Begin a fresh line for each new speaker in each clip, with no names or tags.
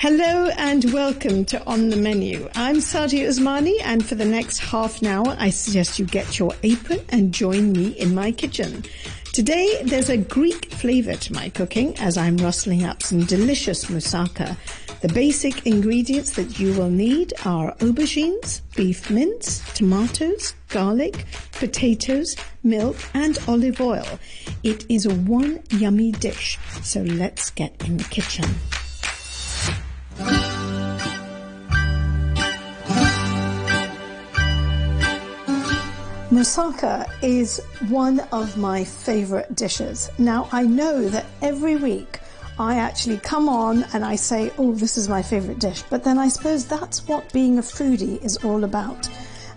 Hello and welcome to On the Menu. I'm Sadia Usmani and for the next half an hour I suggest you get your apron and join me in my kitchen. Today there's a Greek flavour to my cooking as I'm rustling up some delicious moussaka. The basic ingredients that you will need are aubergines, beef mince, tomatoes, garlic, potatoes, milk and olive oil. It is one yummy dish, so let's get in the kitchen. Moussaka is one of my favorite dishes. Now I know that every week I actually come on and I say, oh, this is my favorite dish. But then I suppose that's what being a foodie is all about.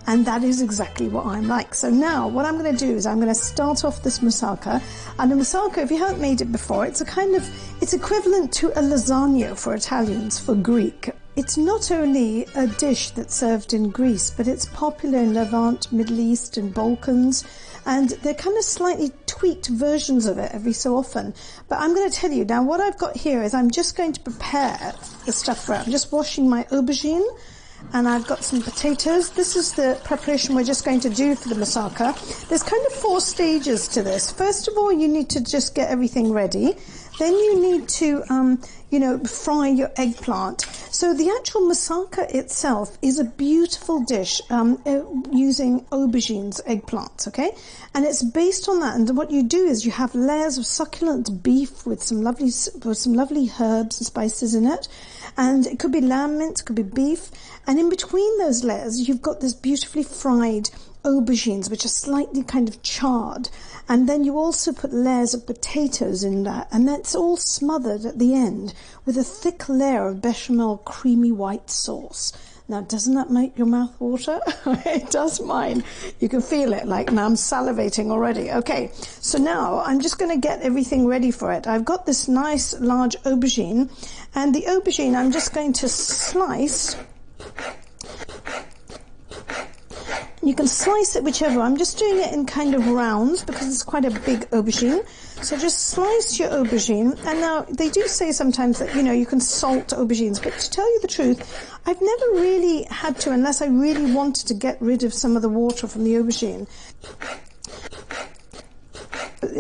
And that is exactly what I'm like. So now what I'm going to do is I'm going to start off this moussaka. And a moussaka, if you haven't made it before, it's a kind of, it's equivalent to a lasagna for Italians, for Greek. It's not only a dish that's served in Greece, but it's popular in Levant, Middle East and Balkans. And they're kind of slightly tweaked versions of it every so often. But I'm going to tell you now what I've got here is I'm just going to prepare the stuff for it. I'm just washing my aubergine and I've got some potatoes. This is the preparation we're just going to do for the moussaka. There's kind of four stages to this. First of all, you need to just get everything ready. Then you need to, um, you know, fry your eggplant. So the actual moussaka itself is a beautiful dish um, uh, using aubergines, eggplants, okay? And it's based on that. And what you do is you have layers of succulent beef with some lovely, with some lovely herbs and spices in it. And it could be lamb mince, it could be beef. And in between those layers, you've got this beautifully fried aubergines, which are slightly kind of charred. And then you also put layers of potatoes in that, and that's all smothered at the end with a thick layer of bechamel creamy white sauce. Now, doesn't that make your mouth water? it does mine. You can feel it like now I'm salivating already. Okay, so now I'm just going to get everything ready for it. I've got this nice large aubergine, and the aubergine I'm just going to slice you can slice it whichever. I'm just doing it in kind of rounds because it's quite a big aubergine. So just slice your aubergine. And now they do say sometimes that, you know, you can salt aubergines. But to tell you the truth, I've never really had to unless I really wanted to get rid of some of the water from the aubergine.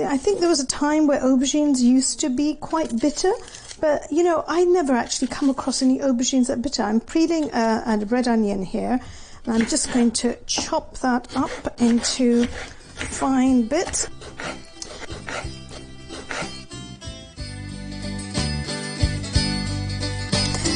I think there was a time where aubergines used to be quite bitter. But, you know, I never actually come across any aubergines that bitter. I'm peeling a, a red onion here. And I'm just going to chop that up into fine bits.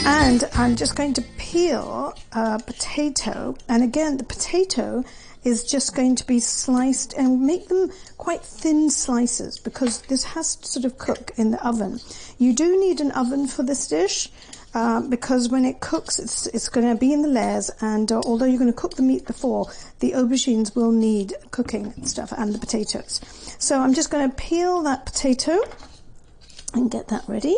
And I'm just going to peel a potato. And again, the potato is just going to be sliced and make them quite thin slices because this has to sort of cook in the oven. You do need an oven for this dish. Uh, because when it cooks, it's, it's going to be in the layers, and uh, although you're going to cook the meat before, the aubergines will need cooking and stuff, and the potatoes. So I'm just going to peel that potato and get that ready.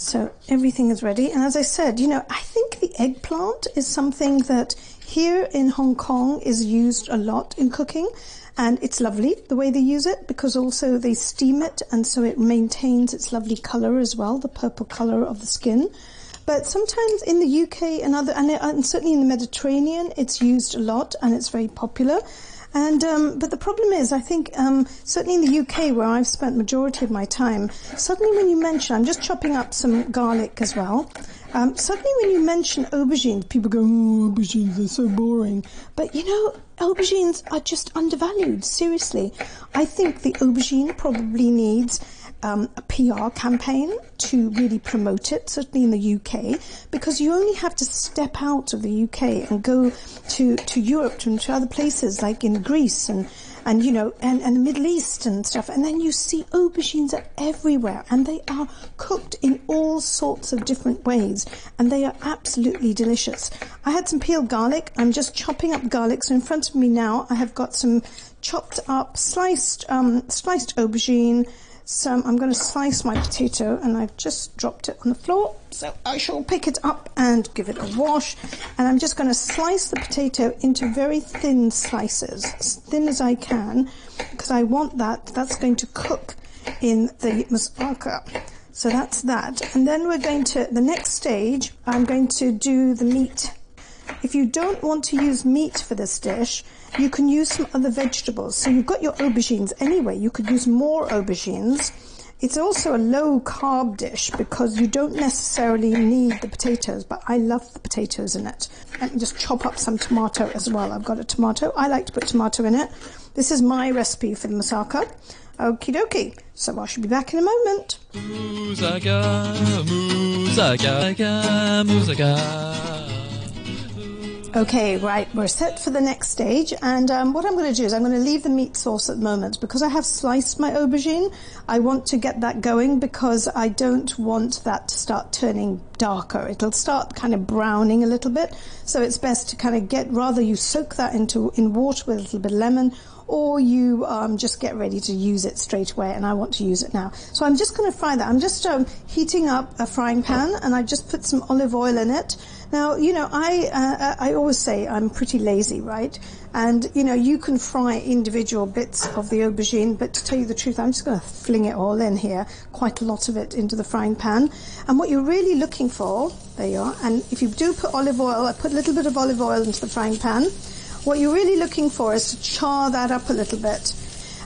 So everything is ready, and as I said, you know, I think the eggplant is something that here in Hong Kong is used a lot in cooking and it's lovely the way they use it because also they steam it and so it maintains its lovely color as well, the purple color of the skin. But sometimes in the UK and other, and, uh, and certainly in the Mediterranean, it's used a lot and it's very popular. And um, but the problem is, I think um, certainly in the UK, where I've spent majority of my time, suddenly when you mention, I'm just chopping up some garlic as well. Um, suddenly when you mention aubergines, people go, "Oh, aubergines are so boring." But you know, aubergines are just undervalued. Seriously, I think the aubergine probably needs um, a PR campaign to really promote it, certainly in the UK, because you only have to step out of the UK and go to, to Europe and to other places like in Greece and and you know, and, and the Middle East and stuff. And then you see aubergines are everywhere and they are cooked in all sorts of different ways and they are absolutely delicious. I had some peeled garlic. I'm just chopping up garlic. So in front of me now, I have got some chopped up, sliced, um, sliced aubergine, so I'm going to slice my potato and I've just dropped it on the floor. So I shall pick it up and give it a wash. And I'm just going to slice the potato into very thin slices, as thin as I can, because I want that, that's going to cook in the moussaka. So that's that. And then we're going to, the next stage, I'm going to do the meat. If you don't want to use meat for this dish, you can use some other vegetables. So you've got your aubergines anyway. You could use more aubergines. It's also a low carb dish because you don't necessarily need the potatoes, but I love the potatoes in it. Let me just chop up some tomato as well. I've got a tomato. I like to put tomato in it. This is my recipe for the moussaka. Okie dokie. So I shall be back in a moment. Moussaka, moussaka, moussaka. Okay, right, we're set for the next stage, and um, what I'm going to do is I'm going to leave the meat sauce at the moment because I have sliced my aubergine. I want to get that going because I don't want that to start turning darker. It'll start kind of browning a little bit, so it's best to kind of get rather you soak that into in water with a little bit of lemon or you um, just get ready to use it straight away and I want to use it now. So I'm just going to fry that. I'm just um, heating up a frying pan and I just put some olive oil in it. Now, you know, I, uh, I always say I'm pretty lazy, right? And, you know, you can fry individual bits of the aubergine, but to tell you the truth, I'm just going to fling it all in here, quite a lot of it into the frying pan. And what you're really looking for, there you are, and if you do put olive oil, I put a little bit of olive oil into the frying pan. What you're really looking for is to char that up a little bit.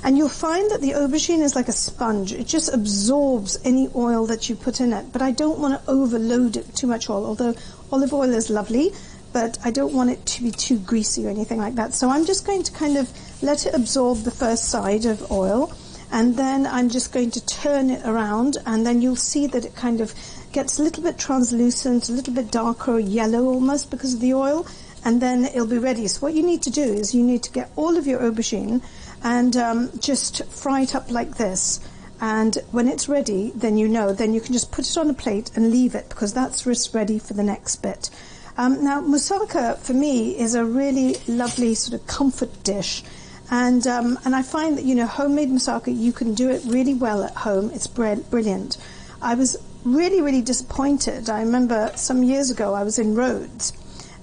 And you'll find that the aubergine is like a sponge. It just absorbs any oil that you put in it. But I don't want to overload it too much oil, although olive oil is lovely, but I don't want it to be too greasy or anything like that. So I'm just going to kind of let it absorb the first side of oil. And then I'm just going to turn it around and then you'll see that it kind of gets a little bit translucent, a little bit darker, yellow almost because of the oil and then it'll be ready. So what you need to do is you need to get all of your aubergine and um, just fry it up like this. And when it's ready, then you know, then you can just put it on a plate and leave it because that's ready for the next bit. Um, now, moussaka for me is a really lovely sort of comfort dish. And, um, and I find that, you know, homemade moussaka, you can do it really well at home. It's brilliant. I was really, really disappointed. I remember some years ago I was in Rhodes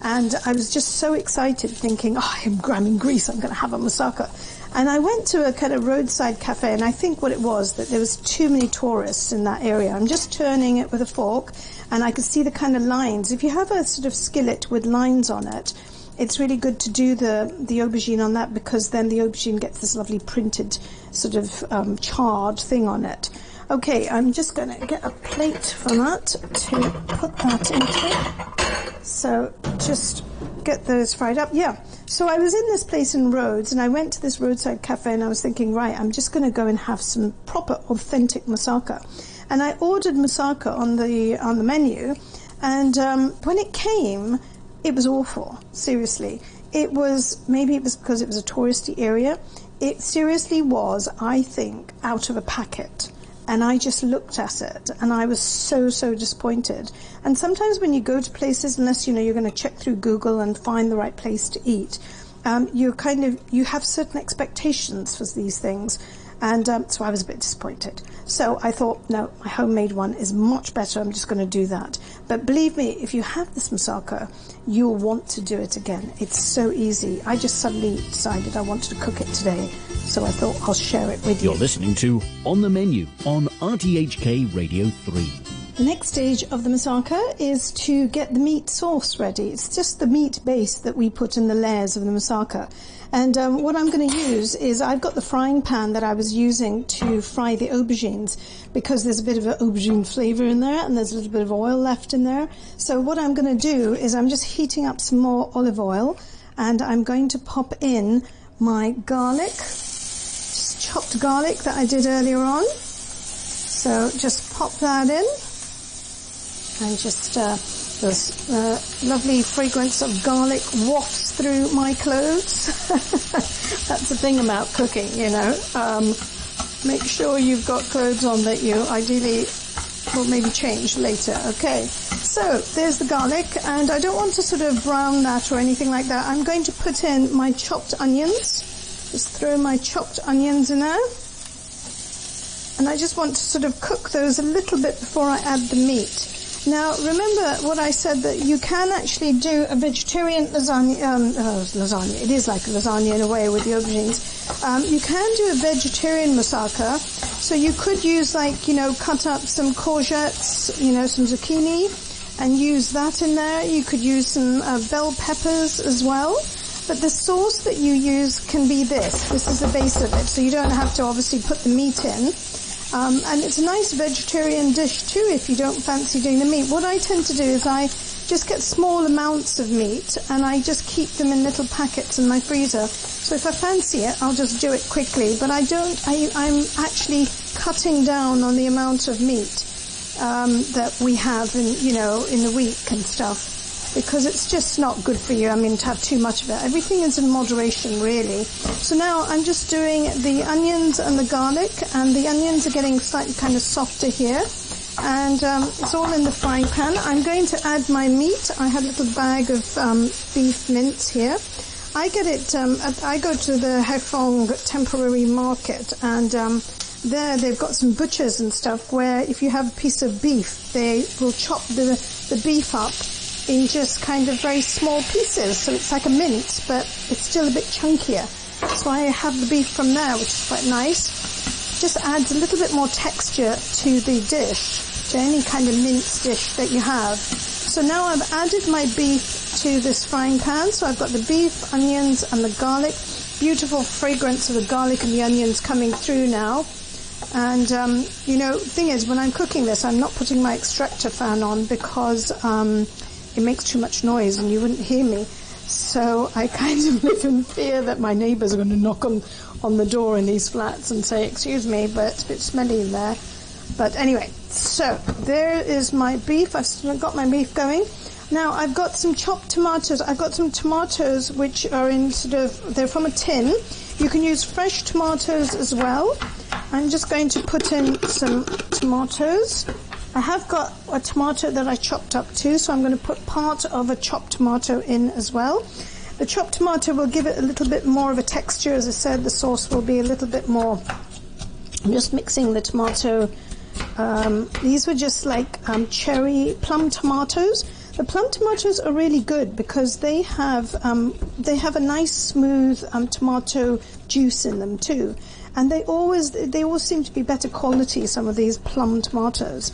and I was just so excited thinking, oh, I'm, I'm in Greece, I'm going to have a moussaka. And I went to a kind of roadside cafe, and I think what it was that there was too many tourists in that area. I'm just turning it with a fork, and I could see the kind of lines. If you have a sort of skillet with lines on it, it's really good to do the, the aubergine on that because then the aubergine gets this lovely printed sort of um, charred thing on it. Okay, I'm just going to get a plate for that to put that into. So just get those fried up. Yeah. So I was in this place in Rhodes and I went to this roadside cafe and I was thinking, right, I'm just going to go and have some proper authentic moussaka. And I ordered moussaka on the, on the menu and um, when it came, it was awful. Seriously. It was, maybe it was because it was a touristy area. It seriously was, I think, out of a packet and I just looked at it and I was so, so disappointed. And sometimes when you go to places, unless you know you're going to check through Google and find the right place to eat, um, you kind of, you have certain expectations for these things. And um, so I was a bit disappointed. So I thought, no, my homemade one is much better. I'm just going to do that. But believe me, if you have this moussaka, you'll want to do it again. It's so easy. I just suddenly decided I wanted to cook it today. So I thought I'll share it with
you. You're listening to On the Menu on RTHK Radio 3.
The next stage of the moussaka is to get the meat sauce ready. It's just the meat base that we put in the layers of the moussaka. And um, what I'm going to use is I've got the frying pan that I was using to fry the aubergines because there's a bit of an aubergine flavor in there and there's a little bit of oil left in there. So what I'm going to do is I'm just heating up some more olive oil and I'm going to pop in my garlic, just chopped garlic that I did earlier on. So just pop that in and just uh, this uh, lovely fragrance of garlic wafts through my clothes. That's the thing about cooking, you know. Um, make sure you've got clothes on that you ideally will maybe change later. Okay, so there's the garlic, and I don't want to sort of brown that or anything like that. I'm going to put in my chopped onions. Just throw my chopped onions in there. And I just want to sort of cook those a little bit before I add the meat. Now, remember what I said that you can actually do a vegetarian lasagna, um, uh, lasagna. It is like a lasagna in a way with the aubergines. Um, you can do a vegetarian moussaka So you could use like, you know, cut up some courgettes, you know, some zucchini and use that in there. You could use some uh, bell peppers as well. But the sauce that you use can be this. This is the base of it. So you don't have to obviously put the meat in. Um, and it's a nice vegetarian dish too if you don't fancy doing the meat. What I tend to do is I just get small amounts of meat and I just keep them in little packets in my freezer. So if I fancy it, I'll just do it quickly. But I don't, I, I'm actually cutting down on the amount of meat um, that we have in, you know, in the week and stuff because it's just not good for you. I mean, to have too much of it. Everything is in moderation, really. So now I'm just doing the onions and the garlic, and the onions are getting slightly kind of softer here. And um, it's all in the frying pan. I'm going to add my meat. I have a little bag of um, beef mince here. I get it. Um, at, I go to the Haiphong temporary market, and um, there they've got some butchers and stuff where if you have a piece of beef, they will chop the the beef up in just kind of very small pieces. So it's like a mince, but it's still a bit chunkier. So I have the beef from there, which is quite nice. Just adds a little bit more texture to the dish, to any kind of mince dish that you have. So now I've added my beef to this frying pan. So I've got the beef, onions, and the garlic. Beautiful fragrance of the garlic and the onions coming through now. And um, you know, thing is, when I'm cooking this, I'm not putting my extractor fan on because um, it makes too much noise and you wouldn't hear me. So I kind of live in fear that my neighbours are going to knock on, on the door in these flats and say, excuse me, but it's a bit smelly in there. But anyway, so there is my beef. I've got my beef going. Now I've got some chopped tomatoes. I've got some tomatoes which are in sort of, they're from a tin. You can use fresh tomatoes as well. I'm just going to put in some tomatoes. I have got a tomato that I chopped up too, so I'm going to put part of a chopped tomato in as well. The chopped tomato will give it a little bit more of a texture. As I said, the sauce will be a little bit more. I'm just mixing the tomato. Um, these were just like um, cherry plum tomatoes. The plum tomatoes are really good because they have um, they have a nice smooth um, tomato juice in them too, and they always they always seem to be better quality. Some of these plum tomatoes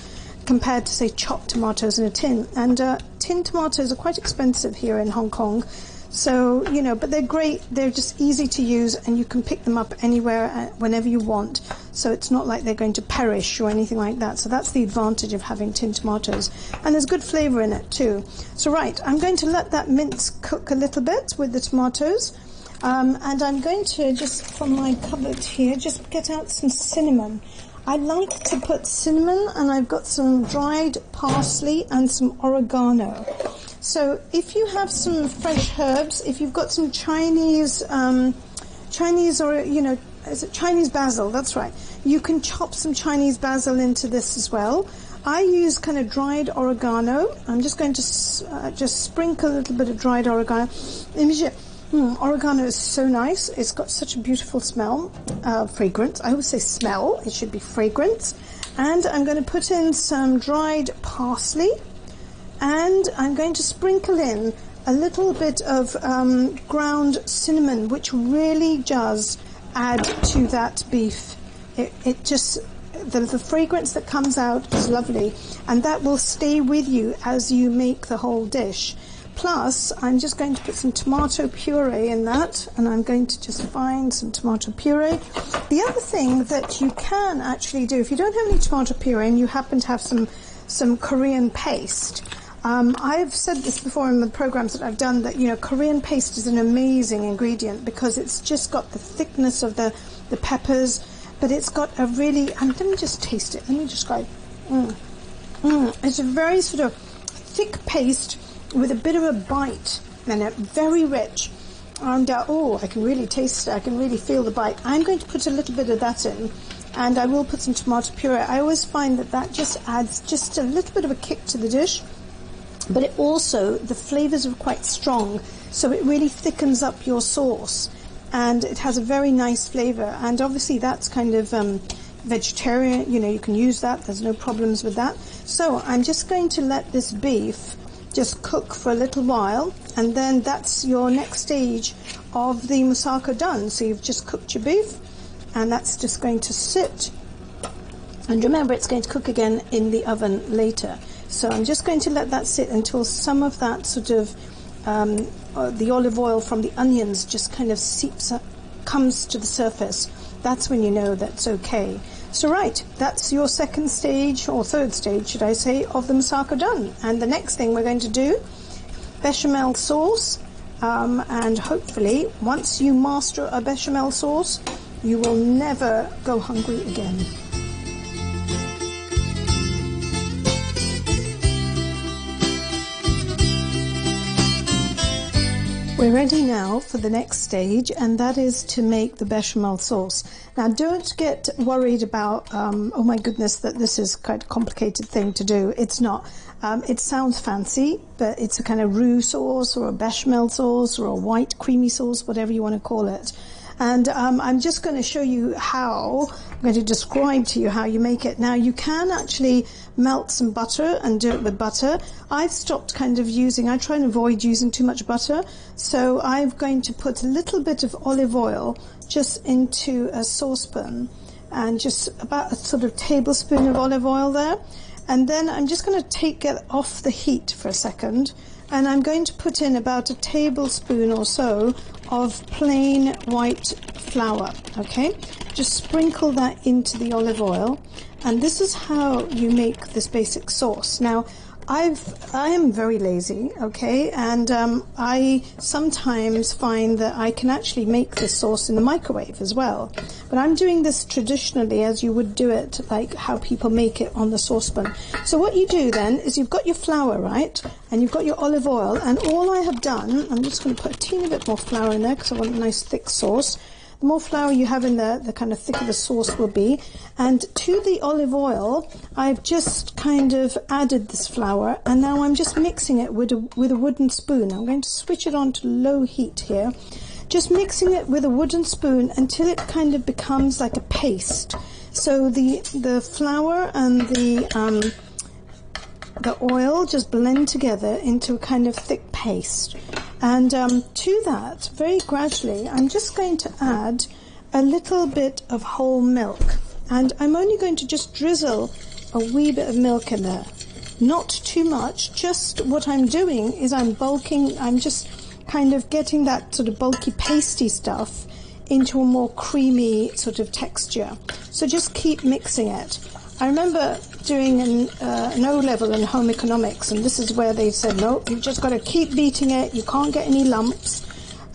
compared to say chopped tomatoes in a tin. And uh, tin tomatoes are quite expensive here in Hong Kong. So, you know, but they're great. They're just easy to use and you can pick them up anywhere, uh, whenever you want. So it's not like they're going to perish or anything like that. So that's the advantage of having tin tomatoes. And there's good flavour in it too. So right, I'm going to let that mince cook a little bit with the tomatoes. Um, and I'm going to just, from my cupboard here, just get out some cinnamon. I like to put cinnamon and I've got some dried parsley and some oregano. So if you have some fresh herbs, if you've got some Chinese, um, Chinese or, you know, is it Chinese basil? That's right. You can chop some Chinese basil into this as well. I use kind of dried oregano. I'm just going to uh, just sprinkle a little bit of dried oregano. Mm, oregano is so nice. It's got such a beautiful smell, uh, fragrance. I always say smell. It should be fragrance. And I'm going to put in some dried parsley. And I'm going to sprinkle in a little bit of um, ground cinnamon, which really does add to that beef. It, it just, the, the fragrance that comes out is lovely. And that will stay with you as you make the whole dish. Plus, I'm just going to put some tomato puree in that, and I'm going to just find some tomato puree. The other thing that you can actually do, if you don't have any tomato puree and you happen to have some, some Korean paste, um, I've said this before in the programs that I've done that, you know, Korean paste is an amazing ingredient because it's just got the thickness of the, the peppers, but it's got a really, um, let me just taste it, let me describe. Mm. Mm. It's a very sort of thick paste with a bit of a bite and a very rich. And uh, oh, I can really taste it. I can really feel the bite. I'm going to put a little bit of that in, and I will put some tomato puree. I always find that that just adds just a little bit of a kick to the dish, but it also the flavors are quite strong, so it really thickens up your sauce, and it has a very nice flavor. And obviously, that's kind of um, vegetarian. You know, you can use that. There's no problems with that. So I'm just going to let this beef just cook for a little while and then that's your next stage of the moussaka done. So you've just cooked your beef and that's just going to sit And remember, it's going to cook again in the oven later. So I'm just going to let that sit until some of that sort of um, uh, the olive oil from the onions just kind of seeps up, comes to the surface. That's when you know that's okay. So right, that's your second stage or third stage, should I say, of the moussaka done. And the next thing we're going to do, bechamel sauce. Um, and hopefully, once you master a bechamel sauce, you will never go hungry again. We're ready now for the next stage, and that is to make the bechamel sauce. Now, don't get worried about, um, oh my goodness, that this is quite a complicated thing to do. It's not. Um, it sounds fancy, but it's a kind of roux sauce or a bechamel sauce or a white creamy sauce, whatever you want to call it. And um, I'm just going to show you how, I'm going to describe to you how you make it. Now, you can actually melt some butter and do it with butter. I've stopped kind of using, I try and avoid using too much butter. So I'm going to put a little bit of olive oil just into a saucepan and just about a sort of tablespoon of olive oil there. And then I'm just going to take it off the heat for a second and I'm going to put in about a tablespoon or so of plain white flour, okay? Just sprinkle that into the olive oil, and this is how you make this basic sauce. Now, I've I am very lazy, okay, and um, I sometimes find that I can actually make this sauce in the microwave as well. But I'm doing this traditionally as you would do it, like how people make it on the saucepan. So what you do then is you've got your flour, right, and you've got your olive oil, and all I have done, I'm just going to put a teeny bit more flour in there because I want a nice thick sauce. The more flour you have in there, the kind of thicker the sauce will be. And to the olive oil, I've just kind of added this flour, and now I'm just mixing it with a, with a wooden spoon. I'm going to switch it on to low heat here. Just mixing it with a wooden spoon until it kind of becomes like a paste. So the the flour and the um, the oil just blend together into a kind of thick paste. And um, to that, very gradually, I'm just going to add a little bit of whole milk. And I'm only going to just drizzle a wee bit of milk in there. Not too much, just what I'm doing is I'm bulking, I'm just kind of getting that sort of bulky pasty stuff into a more creamy sort of texture. So just keep mixing it. I remember doing an, uh, an O level in home economics, and this is where they said, no, you've just got to keep beating it. You can't get any lumps.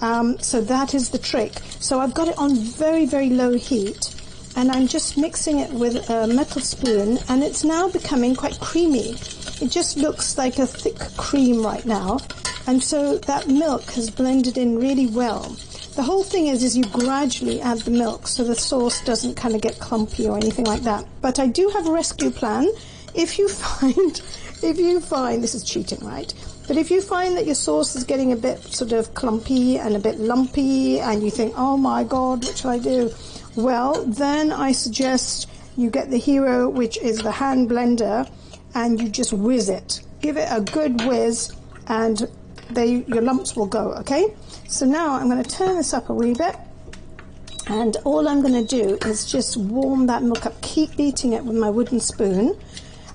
Um, so that is the trick. So I've got it on very, very low heat, and I'm just mixing it with a metal spoon, and it's now becoming quite creamy. It just looks like a thick cream right now, and so that milk has blended in really well. The whole thing is, is you gradually add the milk so the sauce doesn't kind of get clumpy or anything like that. But I do have a rescue plan. If you find, if you find, this is cheating, right? But if you find that your sauce is getting a bit sort of clumpy and a bit lumpy and you think, oh my God, what shall I do? Well, then I suggest you get the hero, which is the hand blender, and you just whiz it. Give it a good whiz and they, your lumps will go, okay? So now I'm going to turn this up a wee bit. And all I'm going to do is just warm that milk up. Keep beating it with my wooden spoon.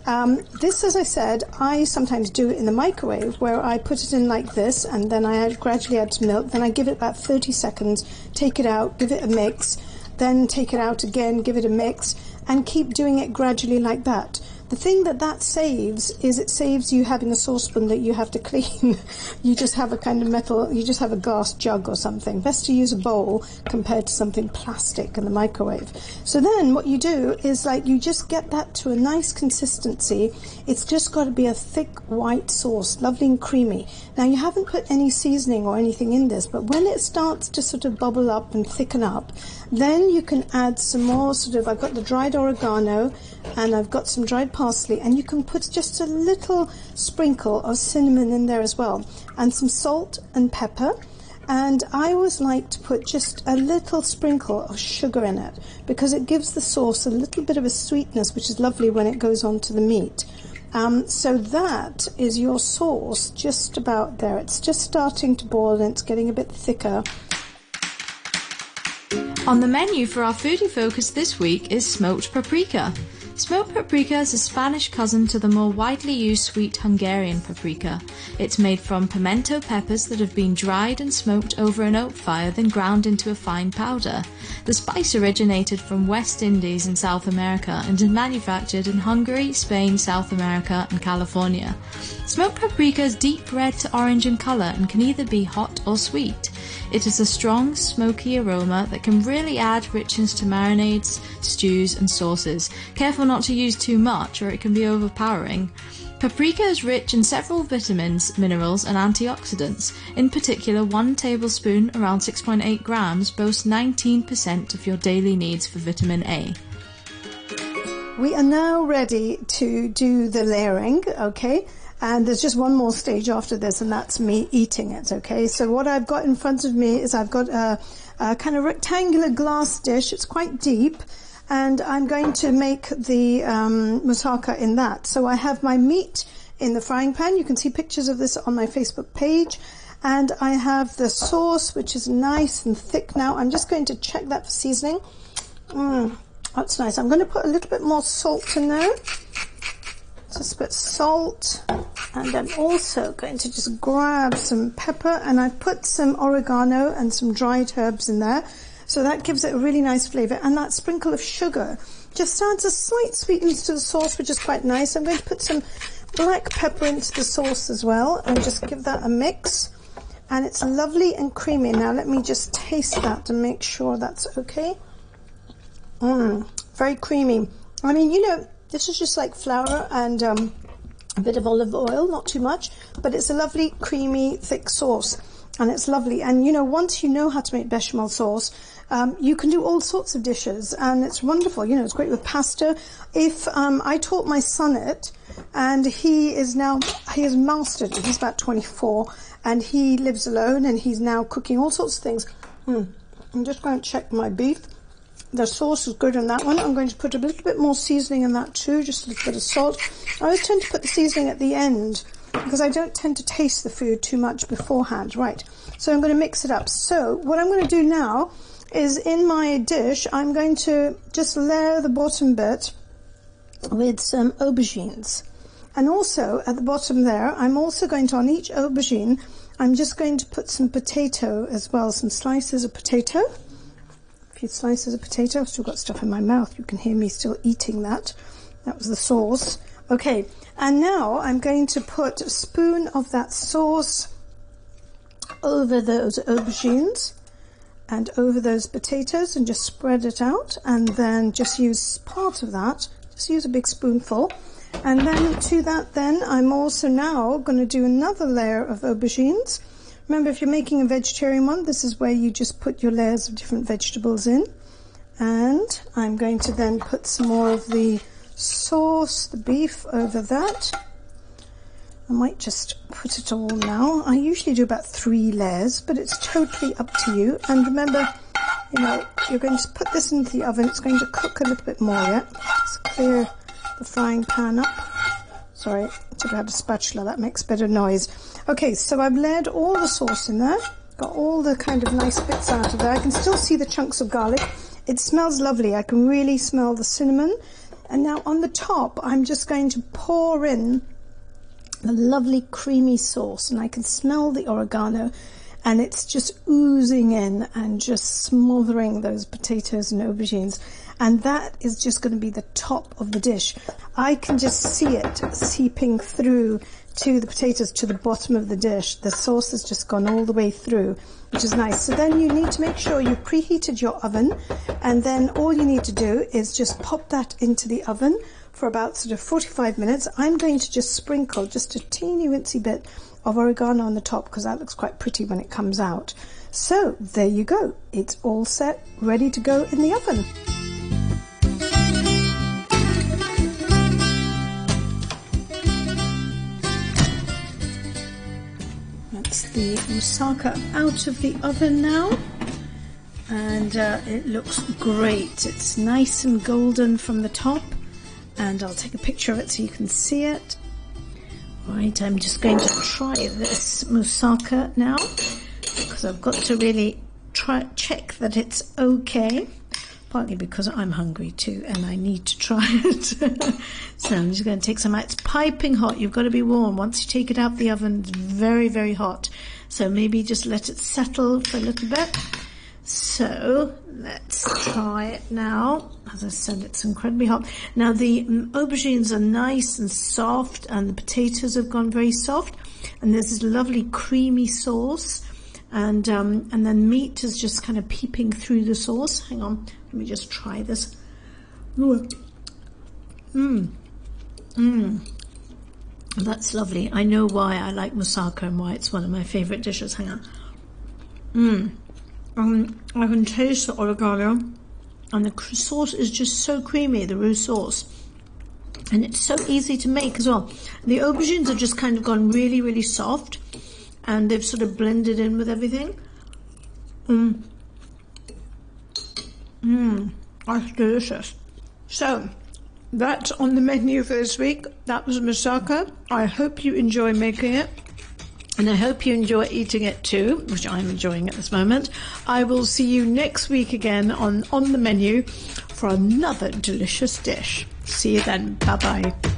Um, this, as I said, I sometimes do it in the microwave where I put it in like this and then I add, gradually add milk. Then I give it about 30 seconds, take it out, give it a mix, then take it out again, give it a mix, and keep doing it gradually like that. The thing that that saves is it saves you having a saucepan that you have to clean. you just have a kind of metal, you just have a glass jug or something. Best to use a bowl compared to something plastic in the microwave. So then what you do is like you just get that to a nice consistency. It's just got to be a thick white sauce, lovely and creamy. Now you haven't put any seasoning or anything in this, but when it starts to sort of bubble up and thicken up, then you can add some more sort of, I've got the dried oregano and I've got some dried parsley and you can put just a little sprinkle of cinnamon in there as well and some salt and pepper. And I always like to put just a little sprinkle of sugar in it because it gives the sauce a little bit of a sweetness, which is lovely when it goes onto the meat. Um, so that is your sauce just about there. It's just starting to boil and it's getting a bit thicker.
On the menu for our foodie focus this week is smoked paprika. Smoked paprika is a Spanish cousin to the more widely used sweet Hungarian paprika. It's made from pimento peppers that have been dried and smoked over an oak fire, then ground into a fine powder. The spice originated from West Indies in South America and is manufactured in Hungary, Spain, South America, and California. Smoked paprika is deep red to orange in color and can either be hot or sweet. It is a strong, smoky aroma that can really add richness to marinades, stews, and sauces. Careful not to use too much or it can be overpowering. Paprika is rich in several vitamins, minerals, and antioxidants. In particular, one tablespoon, around 6.8 grams, boasts 19% of your daily needs for vitamin A.
We are now ready to do the layering, okay? And there's just one more stage after this, and that's me eating it, okay? So what I've got in front of me is I've got a, a kind of rectangular glass dish. It's quite deep, and I'm going to make the um, moussaka in that. So I have my meat in the frying pan. You can see pictures of this on my Facebook page. And I have the sauce, which is nice and thick now. I'm just going to check that for seasoning. Mm, that's nice. I'm going to put a little bit more salt in there just put salt and I'm also going to just grab some pepper and I put some oregano and some dried herbs in there so that gives it a really nice flavour and that sprinkle of sugar just adds a slight sweetness to the sauce which is quite nice. I'm going to put some black pepper into the sauce as well and just give that a mix and it's lovely and creamy. Now let me just taste that to make sure that's okay. Mmm, very creamy. I mean, you know, this is just like flour and um, a bit of olive oil, not too much, but it's a lovely, creamy, thick sauce. And it's lovely. And you know, once you know how to make bechamel sauce, um, you can do all sorts of dishes, and it's wonderful. You know, it's great with pasta. If um, I taught my son it, and he is now he has mastered it. He's about 24, and he lives alone, and he's now cooking all sorts of things. Mm. I'm just going to check my beef. The sauce is good on that one. I'm going to put a little bit more seasoning in that too, just a little bit of salt. I always tend to put the seasoning at the end because I don't tend to taste the food too much beforehand. Right, so I'm going to mix it up. So what I'm going to do now is in my dish, I'm going to just layer the bottom bit with some aubergines. And also at the bottom there, I'm also going to, on each aubergine, I'm just going to put some potato as well, some slices of potato few slices of potato. I've still got stuff in my mouth. You can hear me still eating that. That was the sauce. Okay, and now I'm going to put a spoon of that sauce over those aubergines and over those potatoes and just spread it out and then just use part of that. Just use a big spoonful. And then to that then I'm also now going to do another layer of aubergines Remember, if you're making a vegetarian one, this is where you just put your layers of different vegetables in. And I'm going to then put some more of the sauce, the beef, over that. I might just put it all now. I usually do about three layers, but it's totally up to you. And remember, you know, you're going to put this into the oven. It's going to cook a little bit more yet. Let's clear the frying pan up. Sorry, I took out a spatula. That makes of noise. Okay, so I've layered all the sauce in there. Got all the kind of nice bits out of there. I can still see the chunks of garlic. It smells lovely. I can really smell the cinnamon. And now on the top, I'm just going to pour in the lovely creamy sauce. And I can smell the oregano and it's just oozing in and just smothering those potatoes and aubergines. And that is just going to be the top of the dish. I can just see it seeping through to the potatoes to the bottom of the dish. The sauce has just gone all the way through, which is nice. So then you need to make sure you've preheated your oven, and then all you need to do is just pop that into the oven for about sort of 45 minutes. I'm going to just sprinkle just a teeny wincy bit of oregano on the top because that looks quite pretty when it comes out. So there you go. It's all set, ready to go in the oven. That's the moussaka out of the oven now. And uh, it looks great. It's nice and golden from the top. And I'll take a picture of it so you can see it. Right, I'm just going to try this moussaka now because I've got to really try check that it's okay. Partly because I'm hungry too and I need to try it. so I'm just going to take some out. It's piping hot. You've got to be warm. Once you take it out of the oven, it's very, very hot. So maybe just let it settle for a little bit. So let's try it now. As I said, it's incredibly hot. Now the aubergines are nice and soft and the potatoes have gone very soft. And there's this lovely creamy sauce and um, and then meat is just kind of peeping through the sauce. Hang on, let me just try this. Mmm, mmm, that's lovely. I know why I like moussaka and why it's one of my favorite dishes. Hang on, mmm, um, I can taste the oregano, and the sauce is just so creamy. The roux sauce. And it's so easy to make as well. The aubergines have just kind of gone really, really soft and they've sort of blended in with everything. Mmm. Mmm. That's delicious. So, that's on the menu for this week. That was moussaka. I hope you enjoy making it. And I hope you enjoy eating it too, which I'm enjoying at this moment. I will see you next week again on On the Menu for another delicious dish. See you then. Bye bye.